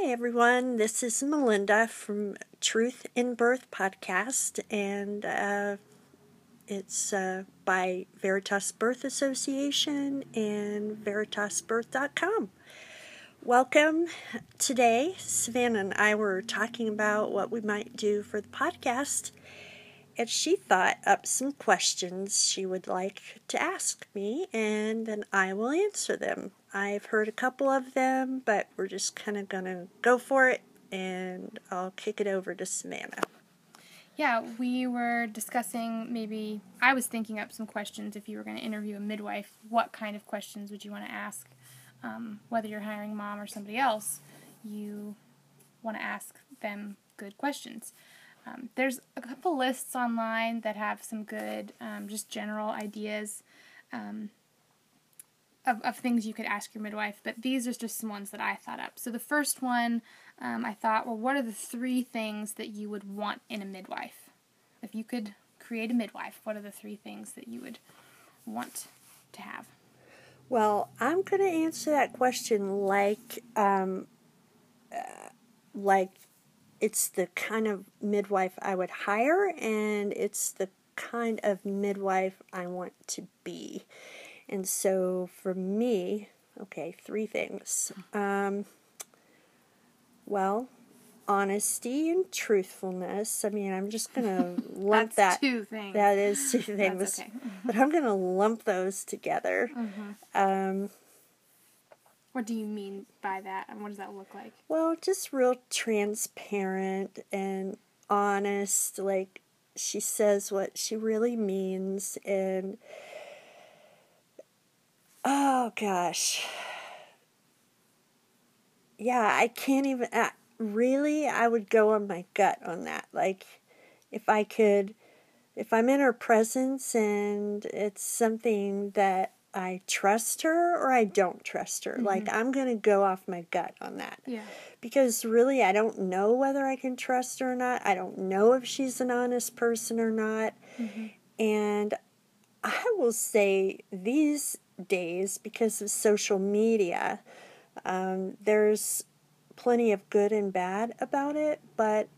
Hi, everyone. This is Melinda from Truth in Birth podcast, and uh, it's uh, by Veritas Birth Association and veritasbirth.com. Welcome. Today, Savannah and I were talking about what we might do for the podcast, and she thought up some questions she would like to ask me, and then I will answer them. I've heard a couple of them, but we're just kind of going to go for it, and I'll kick it over to Savannah. Yeah, we were discussing maybe, I was thinking up some questions if you were going to interview a midwife. What kind of questions would you want to ask? Um, whether you're hiring mom or somebody else, you want to ask them good questions. Um, there's a couple lists online that have some good, um, just general ideas. Um, of, of things you could ask your midwife, but these are just some ones that I thought up. So the first one, um, I thought, well, what are the three things that you would want in a midwife? If you could create a midwife, what are the three things that you would want to have? Well, I'm going to answer that question like, um, uh, like it's the kind of midwife I would hire, and it's the kind of midwife I want to be. And so for me, okay, three things. Um, well, honesty and truthfulness. I mean, I'm just going to lump that. two things. That is two things. okay. but I'm going to lump those together. Um, What do you mean by that, and what does that look like? well, just real transparent and honest. Like, she says what she really means. And, oh gosh. Yeah, I can't even. Uh, really, I would go on my gut on that. Like, if I could, if I'm in her presence and it's something that I trust her or I don't trust her, like, I'm going to go off my gut on that. Yeah. Because really, I don't know whether I can trust her or not. I don't know if she's an honest person or not. And I will say these days, because of social media, um, there's plenty of good and bad about it. But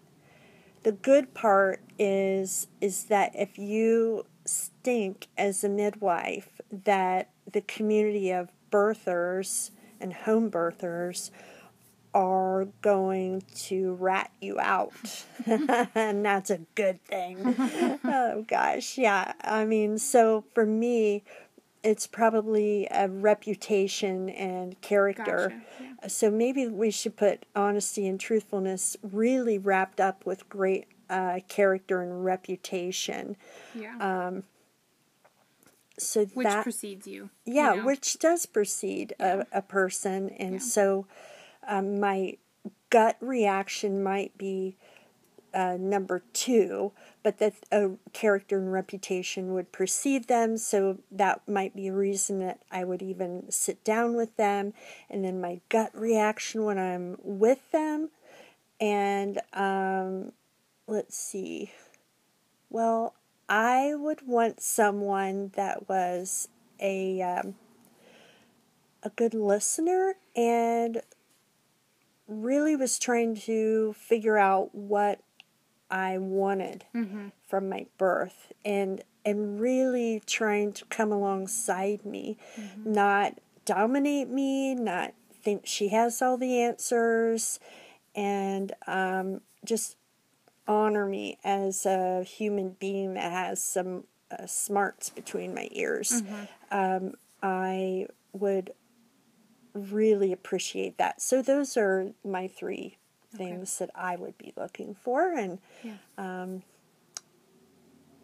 the good part is is that if you stink as a midwife, that the community of birthers and home birthers are going to rat you out. and that's a good thing. oh gosh, yeah. I mean, so for me, it's probably a reputation and character. Gotcha, So maybe we should put honesty and truthfulness really wrapped up with great uh, character and reputation. Yeah. Um, so Which that precedes you. you yeah, know? which does precede Yeah. a, a person. And Yeah. so um, my gut reaction might be uh, number two, but that a character and reputation would precede them. So that might be a reason that I would even sit down with them. And then my gut reaction when I'm with them. And um, let's see. Well, I would want someone that was a um, a good listener and really was trying to figure out what I wanted Mhm. from my birth and and really trying to come alongside me, not dominate me, not think she has all the answers, and um, just honor me as a human being that has some uh, smarts between my ears. Um, I would really appreciate that. So those are my three things that I would be looking for, and Yeah. um,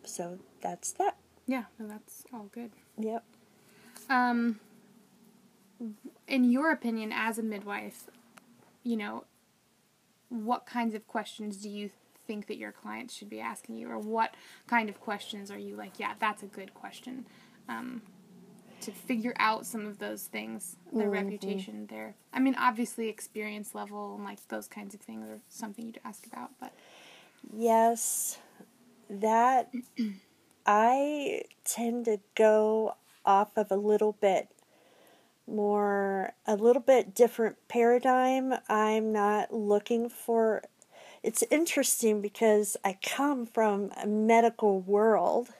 so that's that. Yeah, no, that's all good. Yep. Um, in your opinion, as a midwife, you know, what kinds of questions do you think that your clients should be asking you, or what kind of questions are you like, yeah, that's a good question, um, to figure out some of those things, their mm-hmm. reputation, their, I mean, obviously experience level and like those kinds of things are something you'd ask about, but Yes, that I tend to go off of a little bit more a little bit different paradigm. I'm not looking for it's interesting because I come from a medical world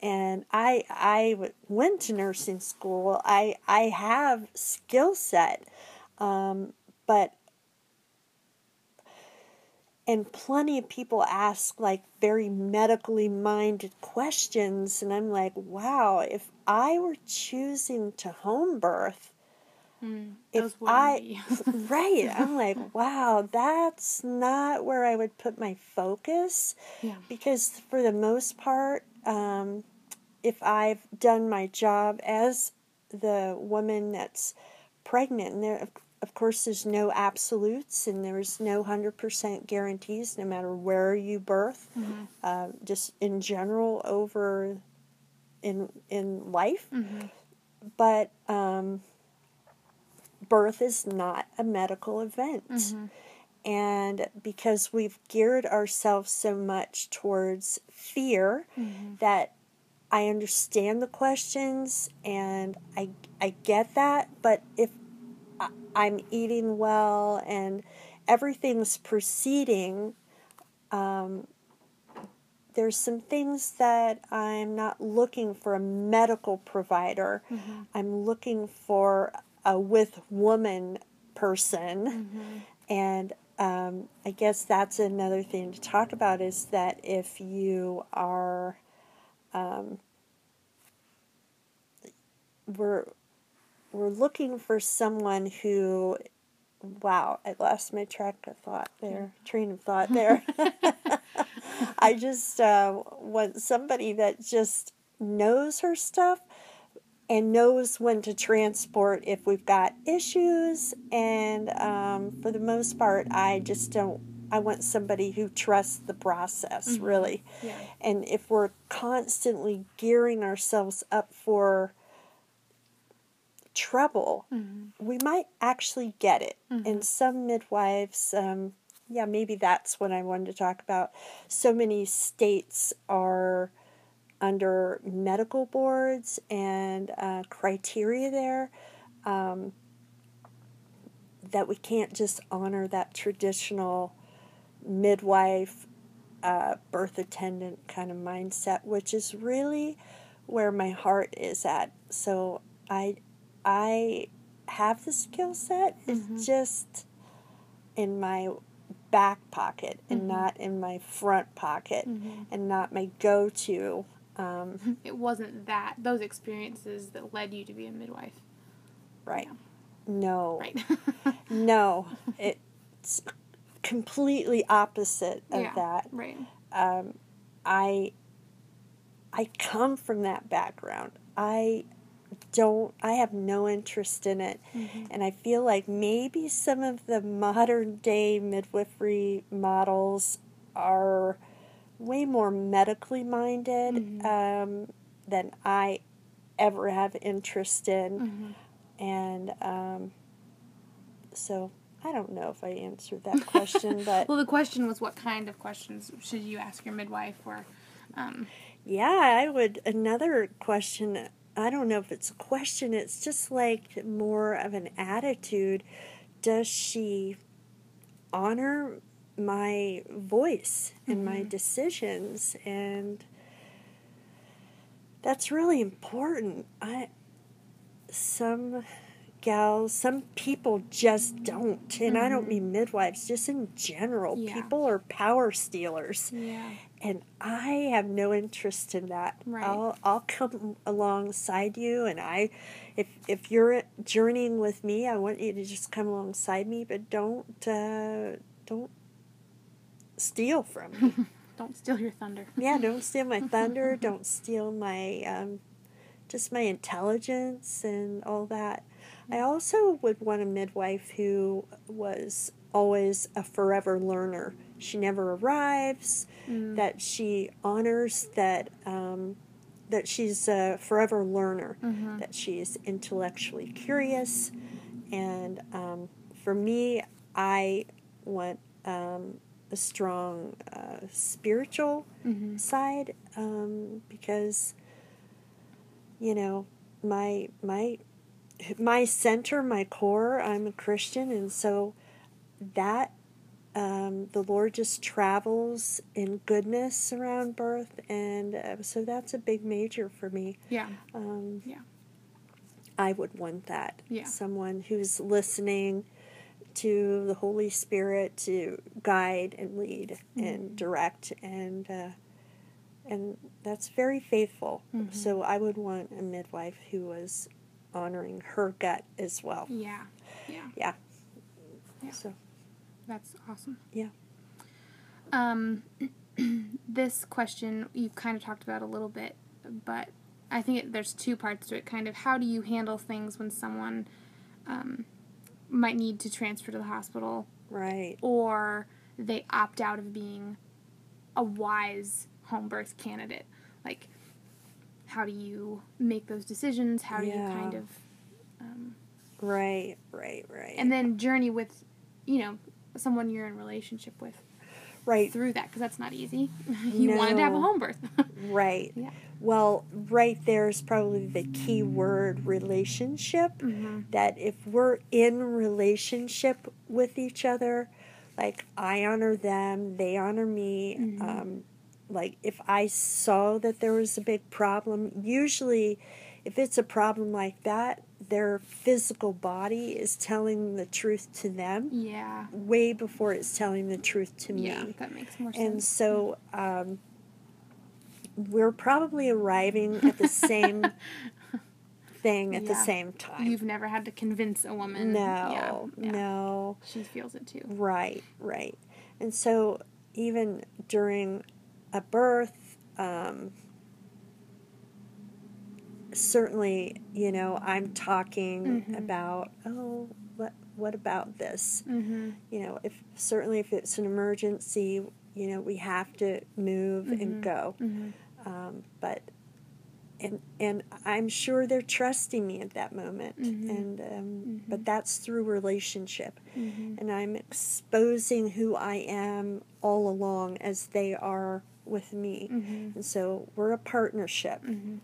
and I I went to nursing school. I I have skill set, um, but and plenty of people ask like very medically minded questions, and I'm like, wow, if I were choosing to home birth. Mm, if I right, I'm like, wow, that's not where I would put my focus. Yeah. Because for the most part, um, if I've done my job as the woman that's pregnant, and there, of course, there's no absolutes and there's no 100% guarantees no matter where you birth, mm-hmm. uh, just in general over in, in life. Mm-hmm. But um, birth is not a medical event. Mm-hmm. And because we've geared ourselves so much towards fear, Mm-hmm. that I understand the questions and I I get that, but if I, I'm eating well and everything's proceeding, um, there's some things that I'm not looking for a medical provider. Mm-hmm. I'm looking for a with woman person, Mm-hmm. and um, I guess that's another thing to talk about is that if you are um, we're we're looking for someone who wow i lost my track of thought there train of thought there. I just uh, want somebody that just knows her stuff and knows when to transport if we've got issues and um, for the most part i just don't i want somebody who trusts the process Mm-hmm. really Yeah. and if we're constantly gearing ourselves up for trouble, Mm-hmm. we might actually get it. And some midwives, um, yeah, maybe that's what I wanted to talk about. So many states are under medical boards and uh, criteria there um, that we can't just honor that traditional midwife, uh, birth attendant kind of mindset, which is really where my heart is at. So I, I have the skill set. It's just in my back pocket and not in my front pocket and not my go-to. Um, It wasn't that those experiences that led you to be a midwife. right. No. Right. No. It's completely opposite of yeah. that. Right. um, I I come from that background. I don't I have no interest in it. And I feel like maybe some of the modern day midwifery models are way more medically minded um, than I ever have interest in. And um, so I don't know if I answered that question, but Well, the question was, what kind of questions should you ask your midwife? Or, um, Yeah, I would. Another question, I don't know if it's a question, it's just like more of an attitude. Does she honor my voice and my decisions? And that's really important. I some gals, some people just don't. And I don't mean midwives, just in general. Yeah. People are power stealers yeah. and I have no interest in that. Right. I'll I'll come alongside you, and I, if if you're journeying with me, I want you to just come alongside me, but don't uh, don't steal from me. Don't steal your thunder. yeah, don't steal my thunder. Don't steal my um, just my intelligence and all that. I also would want a midwife who was always a forever learner. She never arrives. That she honors that um, that she's a forever learner. That she's intellectually curious, and um, for me, I want um, a strong uh, spiritual side um, because you know my my my center, my core. I'm a Christian, and so that um, the Lord just travels in goodness around birth, and uh, so that's a big major for me. Yeah. Um, Yeah. I would want that. Yeah. Someone who's listening to the Holy Spirit to guide and lead Mm-hmm. and direct, and uh, and that's very faithful. Mm-hmm. So I would want a midwife who was honoring her gut as well. Yeah. Yeah. Yeah. Yeah. So That's awesome. yeah. Um, this question you've kind of talked about a little bit, but I think it, there's two parts to it. Kind of, how do you handle things when someone um, might need to transfer to the hospital, Right. or they opt out of being a wise home birth candidate? Like, how do you make those decisions? How do you kind of um, Right. Right. Right. and then journey with, you know, someone you're in relationship with right. through that because that's not easy. you wanted to have a No. home birth. Right. Yeah. Well, right there is probably the key word relationship. mm-hmm. That if we're in relationship with each other, like I honor them, they honor me. Mhm. Um, like if I saw that there was a big problem, usually if it's a problem like that, their physical body is telling the truth to them Yeah. way before it's telling the truth to me. Yeah, that makes more sense. And so um, we're probably arriving at the same thing at the same time. You've never had to convince a woman. no, Yeah, yeah. no. She feels it too. Right, right. And so even during a birth, um, certainly, you know, I'm talking Mhm. about, oh, what, what about this? Mm-hmm. you know, if certainly if it's an emergency, you know, we have to move Mhm. and go. Mm-hmm. Um, but and and I'm sure they're trusting me at that moment, Mhm. and um, Mhm. but that's through relationship, Mm-hmm. and I'm exposing who I am all along as they are with me, Mm-hmm. and so we're a partnership, Mm-hmm.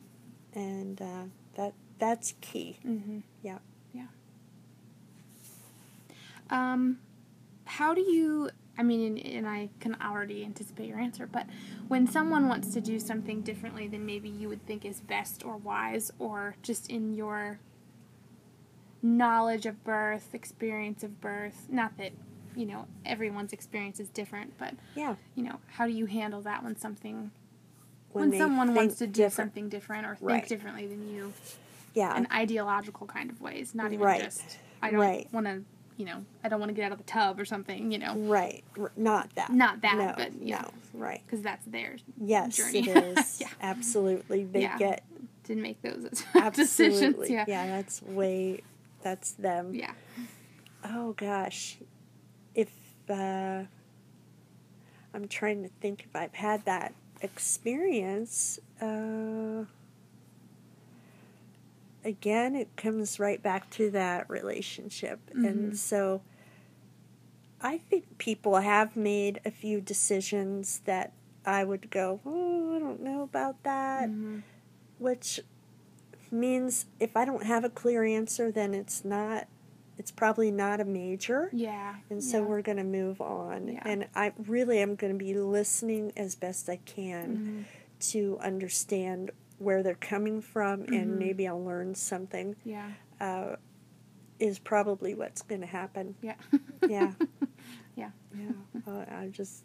and uh, that that's key. Mm-hmm. Yeah. Yeah. Um, how do you? I mean, and, and I can already anticipate your answer, but when someone wants to do something differently than maybe you would think is best or wise, or just in your knowledge of birth, experience of birth, not that you know everyone's experience is different, but Yeah, you know, how do you handle that when something when, when, someone wants to do different. something different or think Right. differently than you? yeah, in ideological kind of ways, not even Right. just I don't Right. want to, you know, I don't want to get out of the tub or something, you know, right, r- not that, not that, no, but yeah, no, right. because that's theirs. Yes, journey. it is. Yeah. Absolutely. They Yeah. get Didn't make those absolutely. decisions. Yeah. that's way that's them. Yeah. Oh gosh. If uh I'm trying to think if I've had that experience, uh again it comes right back to that relationship. Mhm. And so I think people have made a few decisions that I would go, oh, I don't know about that Mhm. which means if I don't have a clear answer, then it's not, it's probably not a major. Yeah. And so yeah. we're going to move on. Yeah. And I really am going to be listening as best I can Mhm. to understand where they're coming from Mhm. and maybe I'll learn something, Yeah. uh, is probably what's going to happen. Yeah. Yeah. Yeah. Yeah. Uh, I just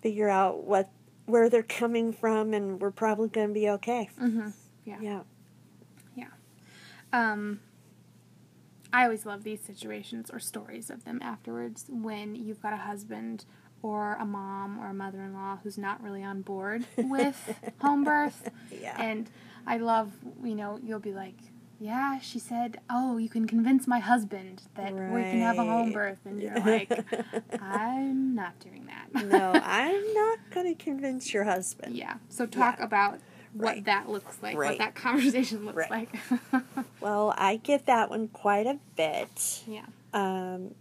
figure out what where they're coming from and we're probably going to be okay. hmm Yeah. Yeah. Um, I always love these situations or stories of them afterwards when you've got a husband or a mom or a mother in law who's not really on board with home birth. Yeah. And I love, you know, you'll be like, yeah, she said, oh, you can convince my husband that we can have a home birth. And you're like, I'm not doing that. no, I'm not going to convince your husband. Yeah. So talk Yeah. about what Right. that looks like, Right. what that conversation looks Right. like. Well, I get that one quite a bit. yeah. Um,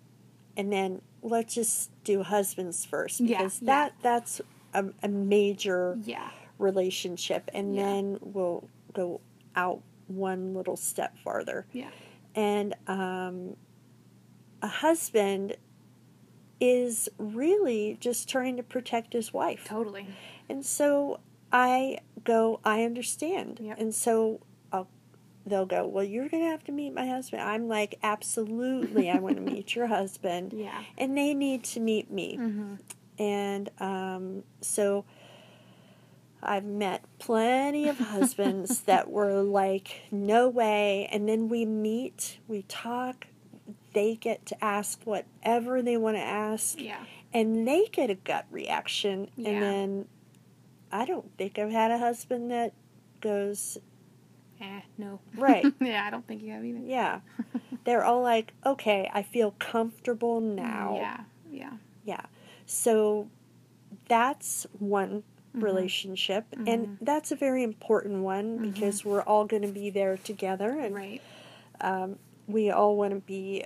and then let's just do husbands first because yeah. that that's a, a major Yeah. relationship, and Yeah. then we'll go out one little step farther. Yeah. And um, a husband is really just trying to protect his wife. Totally. And so I go, I understand. Yep. And so they'll go, Well, you're going to have to meet my husband. I'm like, Absolutely, I want to meet your husband. Yeah. And they need to meet me. Mm-hmm. And um, so I've met plenty of husbands that were like, no way. And then we meet, we talk, they get to ask whatever they want to ask, Yeah. and they get a gut reaction. Yeah. And then I don't think I've had a husband that goes, Eh, no. Right. yeah, I don't think you have either. yeah. They're all like, okay, I feel comfortable now. Yeah. Yeah. Yeah. So that's one Mhm. relationship Mhm. and that's a very important one Mhm. because we're all going to be there together and Right. um, we all want to be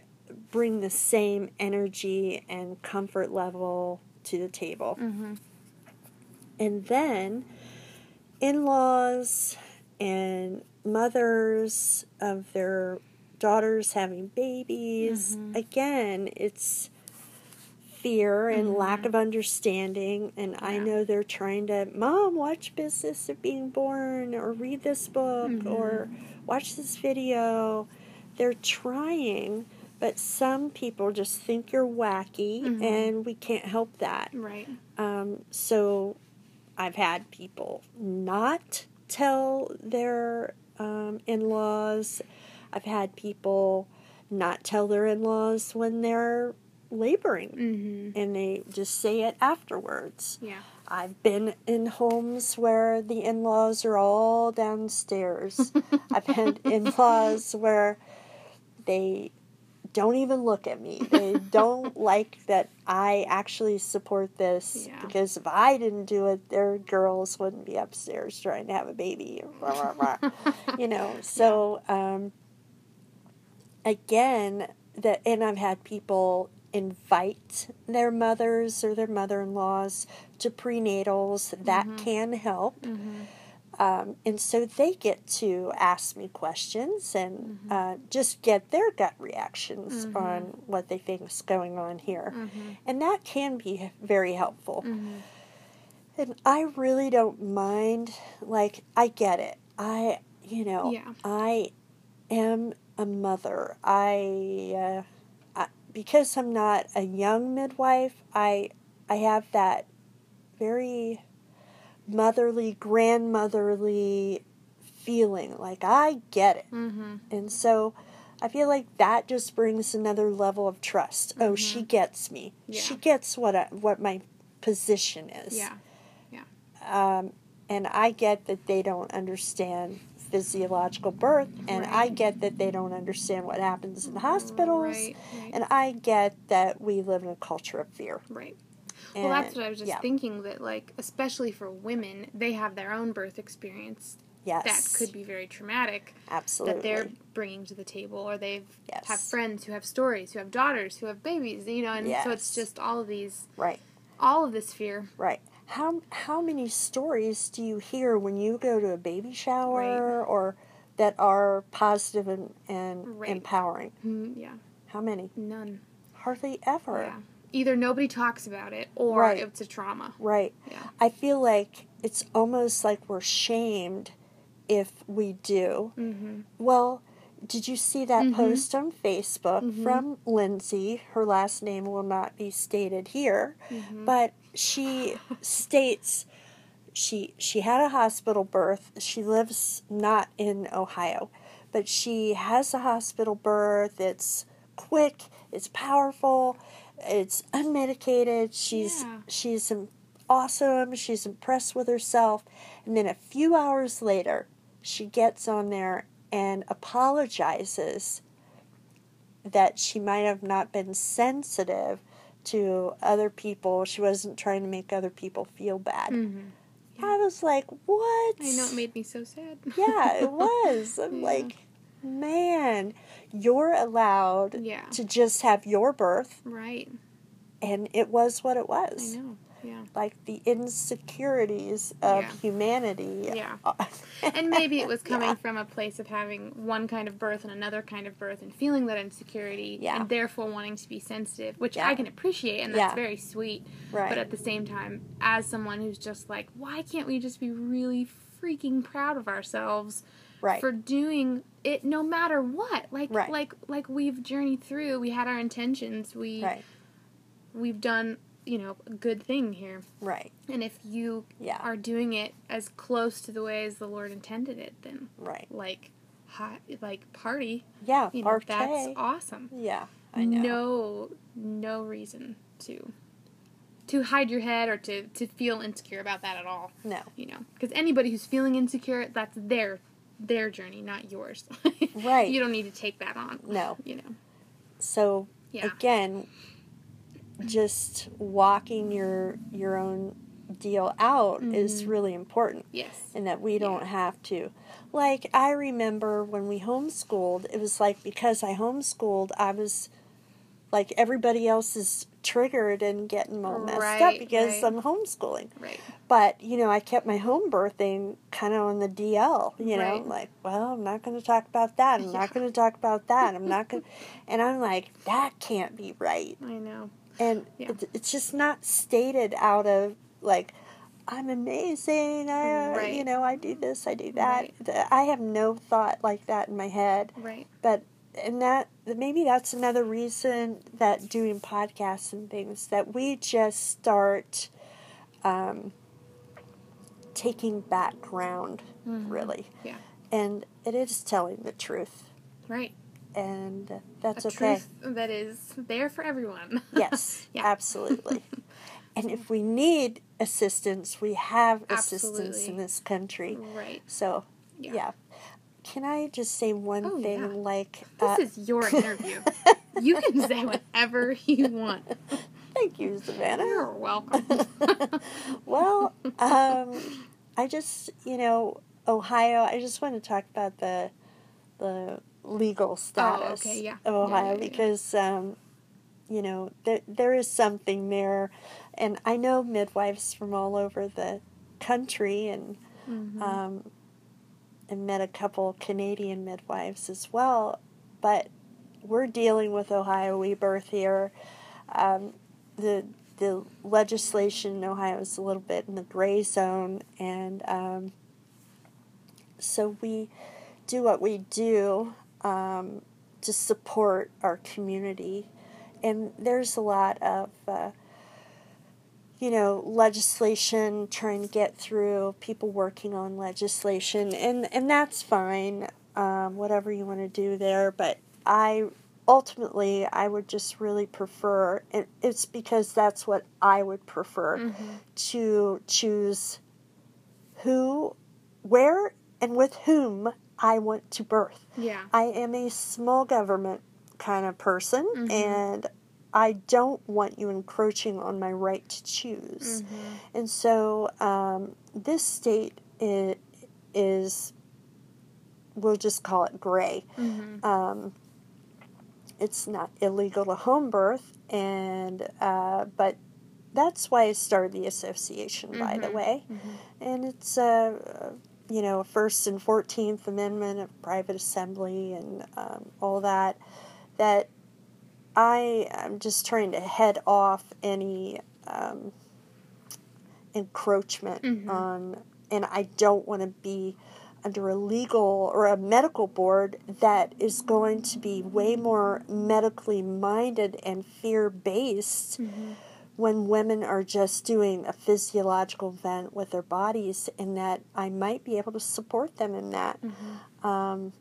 bring the same energy and comfort level to the table Mm-hmm. and then in-laws and mothers of their daughters having babies Mhm. again it's fear and lack Mhm. of understanding and i know they're trying to mom watch business of being born or read this book Mhm. or watch this video they're trying but some people just think you're wacky Mhm. and we can't help that Right. um, so I've had people not tell their um, in laws. I've had people not tell their in laws when they're laboring Mm-hmm. and they just say it afterwards. Yeah. I've been in homes where the in laws are all downstairs. I've had in laws where they don't even look at me. They don't like that I actually support this Yeah. because if I didn't do it, their girls wouldn't be upstairs trying to have a baby. You know, so um, again, that and I've had people invite their mothers or their mother-in-laws to prenatals that Mhm. can help Mm-hmm. Um, and so they get to ask me questions and Mhm. uh, just get their gut reactions Mhm. on what they think is going on here. Mm-hmm. And that can be very helpful. Mm-hmm. And I really don't mind, like, I get it. I, you know, Yeah. I am a mother. I, uh, I, because I'm not a young midwife, I, I have that very motherly, grandmotherly feeling. Like, I get it. Mm-hmm. And so I feel like that just brings another level of trust. Oh, she gets me. Yeah. She gets what I, what my position is. Yeah. Yeah. Um, and I get that they don't understand physiological birth, and I get that they don't understand what happens in hospitals, Right. Right. and I get that we live in a culture of fear. right. And, Well, that's what I was just yeah, thinking that, like, especially for women, they have their own birth experience Yes, that could be very traumatic absolutely. that they're bringing to the table, or they've Yes. have friends who have stories, who have daughters, who have babies, you know, and so it's just all of these, right, all of this fear. right. How how many stories do you hear when you go to a baby shower or that are positive and, and Right. empowering? Mm, yeah, How many? none. Hardly ever. Yeah. Either nobody talks about it, or Right. it's a trauma. Right. Yeah. I feel like it's almost like we're shamed if we do. Mm-hmm. Well, did you see that Mhm. post on Facebook Mhm. from Lindsay? Her last name will not be stated here, Mm-hmm. but she states she she had a hospital birth. She lives not in Ohio, but she has a hospital birth. It's quick, it's powerful, it's unmedicated. She's Yeah. she's awesome. She's impressed with herself. And then a few hours later, she gets on there and apologizes that she might have not been sensitive to other people. She wasn't trying to make other people feel bad. Mm-hmm. I was like, what? I know it made me so sad. yeah, it was. I'm Yeah. like, man, you're allowed Yeah. to just have your birth, Right. and it was what it I was. know. Yeah. like the insecurities of Yeah. humanity. Yeah. and maybe it was coming Yeah. from a place of having one kind of birth and another kind of birth and feeling that insecurity Yeah. and therefore wanting to be sensitive which i can appreciate and that's very sweet Right. but at the same time as someone who's just like why can't we just be really freaking proud of ourselves right. for doing it no matter what like Right. like like we've journeyed through we had our intentions we right. we've done you know a good thing here Right. and if you Yeah. are doing it as close to the way as the Lord intended it, then Right. like hot, like party, Yeah. you know, that's awesome. Yeah. I know. No, no reason to to hide your head or to to feel insecure about that at all. No. You know, because anybody who's feeling insecure, that's their their journey, not yours. Right. You don't need to take that on. No. You know. So Yeah. again, just walking your your own deal out is Mm-hmm. really important. Yes. and that we don't have to. Like I remember when we homeschooled, it was like because I homeschooled, I was like everybody else is triggered and getting all messed up because right. I'm homeschooling. Right. But you know, I kept my home birthing kind of on the DL. You know, Right. like, well, I'm not going to talk about that. I'm not going to talk about that. I'm not going, and I'm like, that can't be right I know. and Yeah. it, it's just not stated out of like i'm amazing I, Right. you know i do this i do that Right. I have no thought like that in my head Right. but and that maybe that's another reason that doing podcasts and things that we just start um, taking background really Mm-hmm. Yeah. and it is telling the truth Right. and that's A okay truth that is there for everyone. Yes, Yeah. absolutely. and if we need assistance, we have assistance Absolutely. in this country. right. So, Yeah. yeah. Can I just say one Oh, thing? yeah. Like, This uh, is your interview. you can say whatever you want. thank you, Savannah. You're welcome. well, um, I just, you know, Ohio. I just want to talk about the the legal status Oh, okay, yeah. of Ohio yeah, yeah. because, um, you know, there there is something there, and I know midwives from all over the country, and Mhm. um, and met a couple Canadian midwives as well, but we're dealing with Ohio. We birth here. Um, the the legislation in Ohio is a little bit in the gray zone, and um, so we do what we do um, to support our community. And there's a lot of, uh, you know, legislation trying to get through, people working on legislation, and, and that's fine, um, whatever you want to do there. But I ultimately, I would just really prefer, and it's because that's what I would prefer, Mm-hmm. to choose who, where, and with whom I want to birth. yeah. I am a small government kind of person, Mhm. and I don't want you encroaching on my right to choose. Mhm. And so um, this state is, is, we'll just call it gray. Mhm. Um, it's not illegal to home birth, and uh, but that's why I started the association, by the Mhm. way. Mhm. And it's uh, you know First and Fourteenth Amendment of private assembly and um, all that. That I am just trying to head off any um, encroachment Mhm. on, and I don't want to be under a legal or a medical board that is going to be way more medically minded and fear based Mhm. when women are just doing a physiological event with their bodies, and that I might be able to support them in that. Mhm. Um,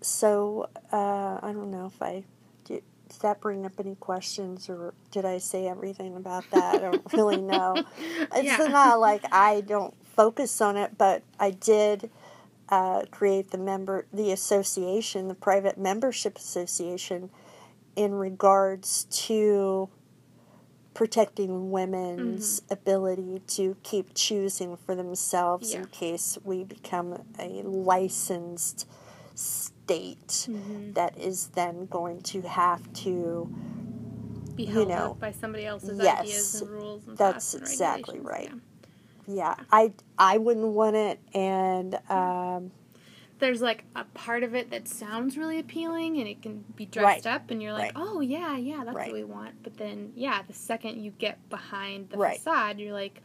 so uh, I don't know if I did. Did that bring up any questions, or did I say everything about that? I don't really know. It's Yeah. not like I don't focus on it, but I did uh, create the member, the association, the private membership association, in regards to protecting women's ability to keep choosing for themselves in case we become a licensed state Mhm. that is then going to have to be you held know, up by somebody else's yes, ideas and rules and that's and exactly right. Yeah. yeah, I I wouldn't want it, and um, There's like a part of it that sounds really appealing and it can be dressed Right. up and you're like, Right. oh yeah, yeah, that's Right. what we want. But then, yeah, the second you get behind the facade, you're like,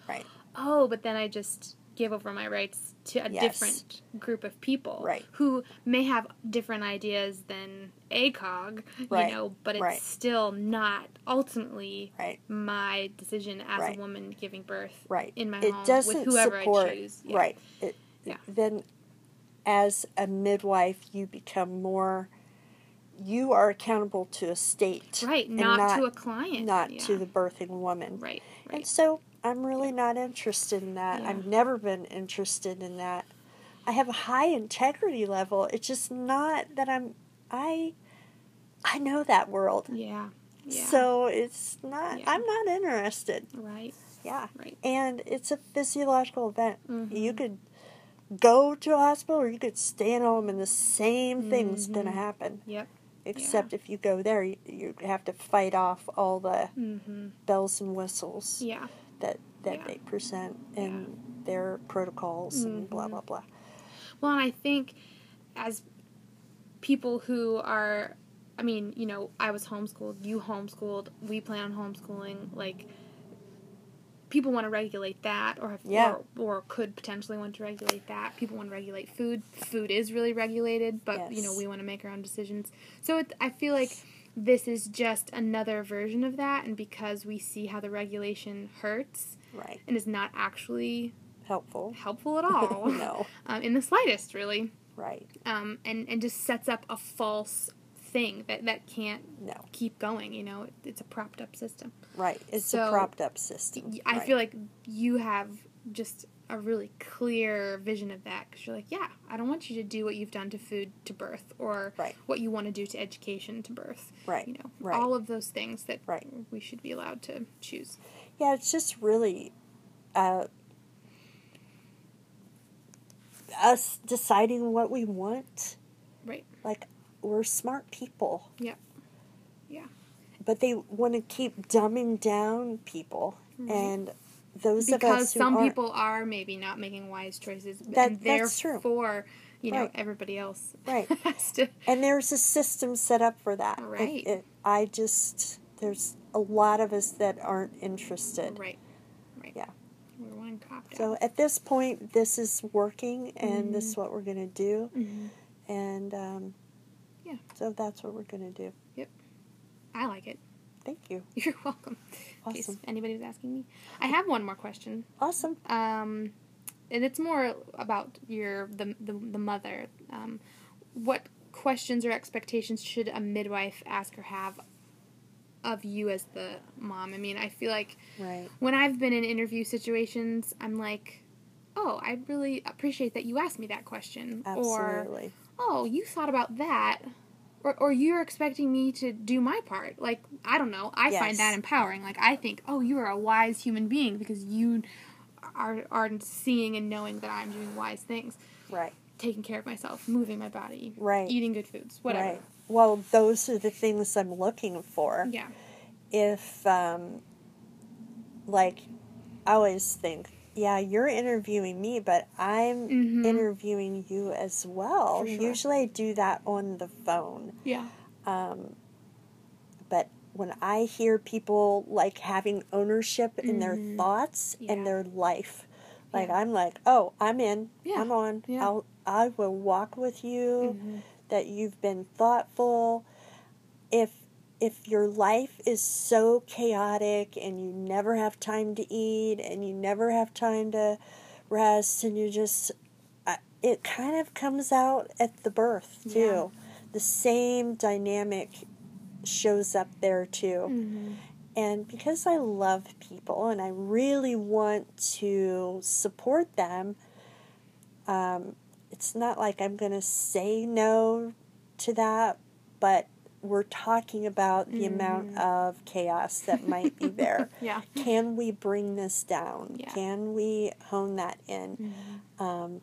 oh, but then I just give over my rights to a Yes. different group of people Right. who may have different ideas than ACOG, Right. you know, but it's Right. still not ultimately right, my decision as a woman giving birth right. in my it home doesn't with whoever support I choose. Yeah. right. It, Yeah. Then, as a midwife, you become more. You are accountable to a state, Right, and not, to a client. not yeah. to the birthing woman. Right, And so I'm really not interested in that. Yeah. I've never been interested in that. I have a high integrity level. It's just not that I'm I I know that world. Yeah. Yeah. So it's not Yeah. I'm not interested. right, Yeah. right. And it's a physiological event. Mhm. You could go to a hospital or you could stay at home and the same thing's going to happen. Yep. Except if you go there, you, you have to fight off all the Mm-hmm. bells and whistles Yeah. that that Yeah. they present and their protocols and blah Mhm. blah blah. Well, and I think as people who are, I mean, you know, I was homeschooled, you homeschooled, we plan on homeschooling, like, people want to regulate that or have, Yeah. or, or could potentially want to regulate that. People want to regulate food. Food is really regulated, but, you know, we want to make our own decisions. So it, I feel like this is just another version of that, and because we see how the regulation hurts Right. and is not actually Helpful. helpful at all, no. um, in the slightest, really Right. um, and and just sets up a false thing that that can't No. keep going. You know, it, it's a propped up system. Right. It's So, a propped up system. I right. feel like you have just a really clear vision of that because you're like, yeah, I don't want you to do what you've done to food to birth or Right. what you want to do to education to birth. Right. You know, Right. all of those things that Right. we should be allowed to choose. Yeah, it's just really uh, us deciding what we want. Right. Like we're smart people. Yeah. Yeah. But they want to keep dumbing down people, and those of us because some people are maybe not making wise choices, That- and therefore, you know, Right. everybody else Right. has to. And there's a system set up for that. Right. it- I just there's a lot of us that aren't interested. Right. Right. Yeah. We're one cop down. So at this point, this is working, and this Mm-hmm. is what we're gonna do, Mhm. and um, Yeah. So that's what we're gonna do. Yep. I like it. Thank you. You're welcome. In case Awesome. anybody was asking me. I have one more question. Awesome. Um, and it's more about your the the, the mother. Um, what questions or expectations should a midwife ask or have of you as the mom? I mean, I feel like Right. when I've been in interview situations, I'm like, oh, I really appreciate that you asked me that question, or Absolutely. Oh, you thought about that. Or, or you're expecting me to do my part. Like, I don't know. I find that empowering. Like, I think, oh, you are a wise human being because you are, are seeing and knowing that I'm doing wise things. Right. Taking care of myself, moving my body, Right. eating good foods, whatever. Right. Well, those are the things I'm looking for. Yeah. If, um, like, I always think, yeah, you're interviewing me, but I'm Mhm. interviewing you as well. Sure. Usually I do that on the phone. Yeah. Um, but when I hear people like having ownership in their Mhm. thoughts Yeah. and their life, like Yeah. I'm like, oh, I'm in. Yeah. I'm on. Yeah. I'll I will walk with you. Mhm. That you've been thoughtful. If if your life is so chaotic and you never have time to eat and you never have time to rest and you just uh, it kind of comes out at the birth too Yeah. the same dynamic shows up there too Mhm. and because i love people and i really want to support them um, it's not like i'm going to say no to that but we're talking about the amount of chaos that might be there Yeah. can we bring this down? Yeah. Can we hone that in? Mhm. Um,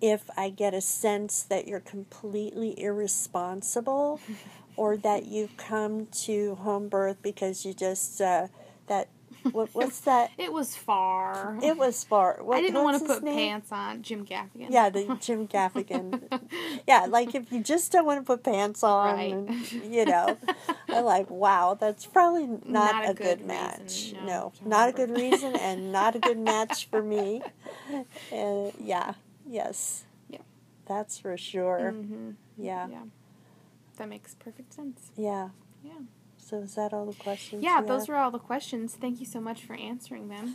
if I get a sense that you're completely irresponsible or that you've come to home birth because you just uh, that what, what's that? It was far. It was far. What, I didn't want to put name? pants on. Jim Gaffigan. Yeah, the Jim Gaffigan. yeah, like if you just don't want to put pants on, Right. and, you know, I'm like, wow, that's probably not, Not a a, good, good match. reason, no, no, not a good reason, and not a good match for me. Uh, yeah, yes. Yeah. That's for sure. hmm Yeah, Yeah. That makes perfect sense. yeah. Yeah. So is that all the questions? Yeah, those have? were all the questions. Thank you so much for answering them.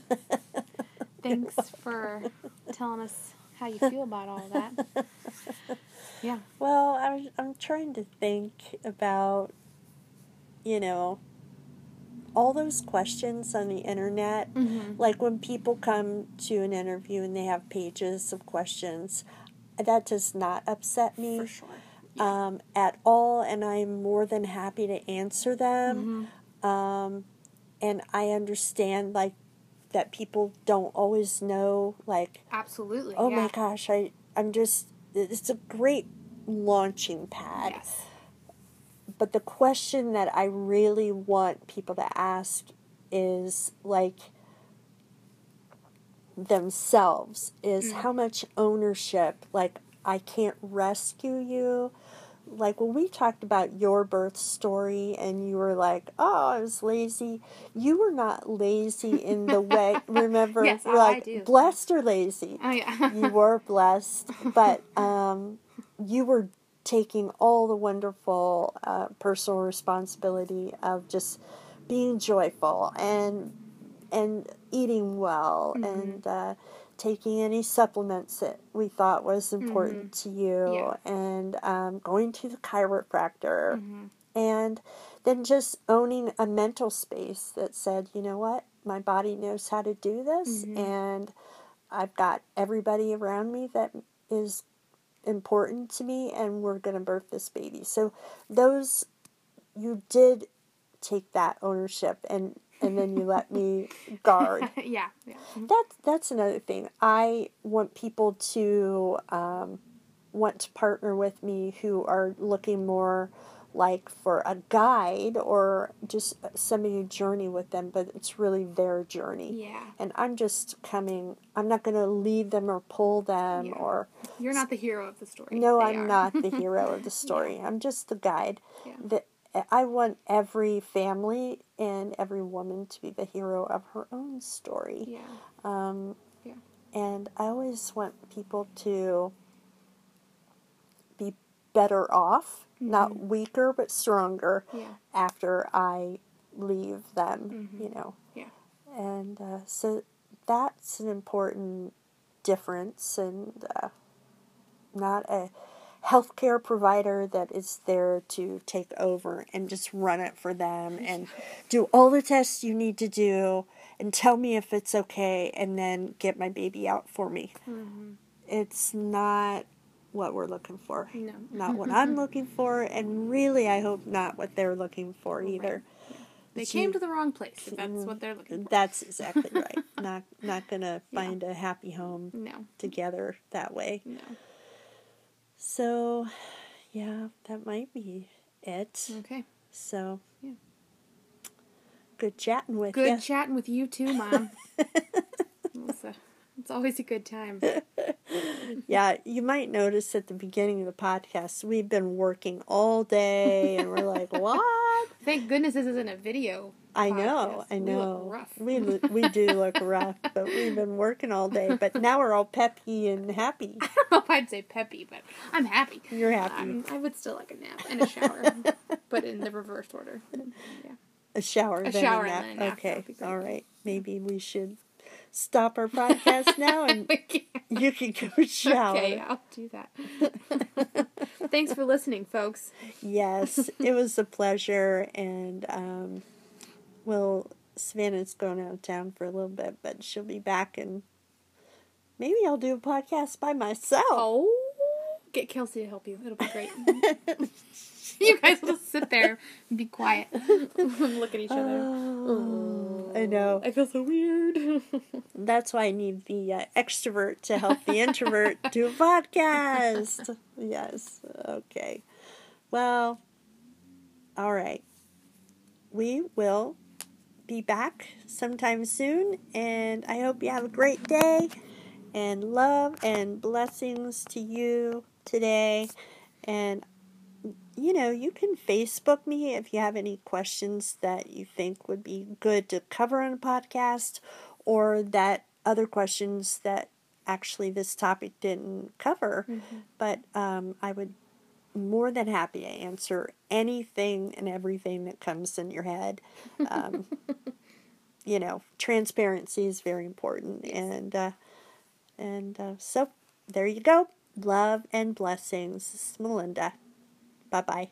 Thanks for telling us how you feel about all that. Yeah. Well, I'm I'm trying to think about, you know, all those questions on the internet. Mm-hmm. Like when people come to an interview and they have pages of questions, that does not upset me For sure. Um, at all, and I'm more than happy to answer them. Mhm. Um, and I understand like that people don't always know like Absolutely. oh yeah. my gosh I I'm just it's a great launching pad. Yes. But the question that I really want people to ask is like themselves is Mm. how much ownership like I can't rescue you. Like when we talked about your birth story and you were like, "Oh, I was lazy." You were not lazy in the way. Remember, Yes, oh, I like do. blessed or lazy Oh yeah. you were blessed, but um, you were taking all the wonderful uh, personal responsibility of just being joyful and and eating well Mhm. and uh, taking any supplements that we thought was important to you Mm-hmm. Yeah. and um, going to the chiropractor hmm and then just owning a mental space that said, you know what, my body knows how to do this, Mhm. and I've got everybody around me that is important to me, and we're going to birth this baby. So, those, you did take that ownership, and and then you let me guard. yeah. Yeah. That's that's another thing. I want people to um, want to partner with me who are looking more like for a guide or just somebody to journey with them, but it's really their journey. Yeah. And I'm just coming. I'm not going to lead them or pull them Yeah. or. You're not the hero of the story. No, They I'm are. not the hero of the story. I'm just the guide. Yeah. That I want every family and every woman to be the hero of her own story. Yeah. Um, Yeah. And I always want people to be better off, not Mhm. weaker, but stronger Yeah. after I leave them, Mhm. you know. Yeah. And uh, so that's an important difference, and uh, not a healthcare provider that is there to take over and just run it for them and do all the tests you need to do and tell me if it's okay and then get my baby out for me. hmm It's not what we're looking for. No. Not what I'm looking for, and really, I hope not what they're looking for either. They But came to the wrong place. If that's what they're looking for. That's exactly right. not not gonna Yeah. find a happy home No. together that way. No. So, yeah, that might be it. Okay. So, Yeah. good chatting with you. Good you. chatting with you too, Mom. it's, always a good time. yeah, you might notice at the beginning of the podcast we've been working all day, and we're like, "What?" Thank goodness this isn't a video. I know. I We look know. rough. We we do look rough, but we've been working all day. But now we're all peppy and happy. I don't know if I'd say peppy, but I'm happy. You're happy. Um, I would still like a nap and a shower, but in the reverse order. Yeah. A shower, A then shower a nap. then a nap, Okay, that'd be great. all right. Maybe we should stop our podcast now, and you can go shower. Okay, I'll do that. Thanks for listening, folks. Yes, it was a pleasure, and um, well, Savannah's going out of town for a little bit, but she'll be back, and maybe I'll do a podcast by myself. Oh, get Kelsey to help you. It'll be great. you guys will sit there and be quiet and look at each other. Oh, I know. I feel so weird. That's why I need the uh, extrovert to help the introvert do a podcast. Yes. Okay. Well, All right. We will be back sometime soon, and I hope you have a great day. And love and blessings to you today. And you know, you can Facebook me if you have any questions that you think would be good to cover on a podcast or that other questions that actually this topic didn't cover. Mm-hmm. But um, I would more than happy to answer anything and everything that comes in your head. Um, you know, transparency is very important, and uh, and uh, so there you go. Love and blessings. This is Melinda. Bye bye.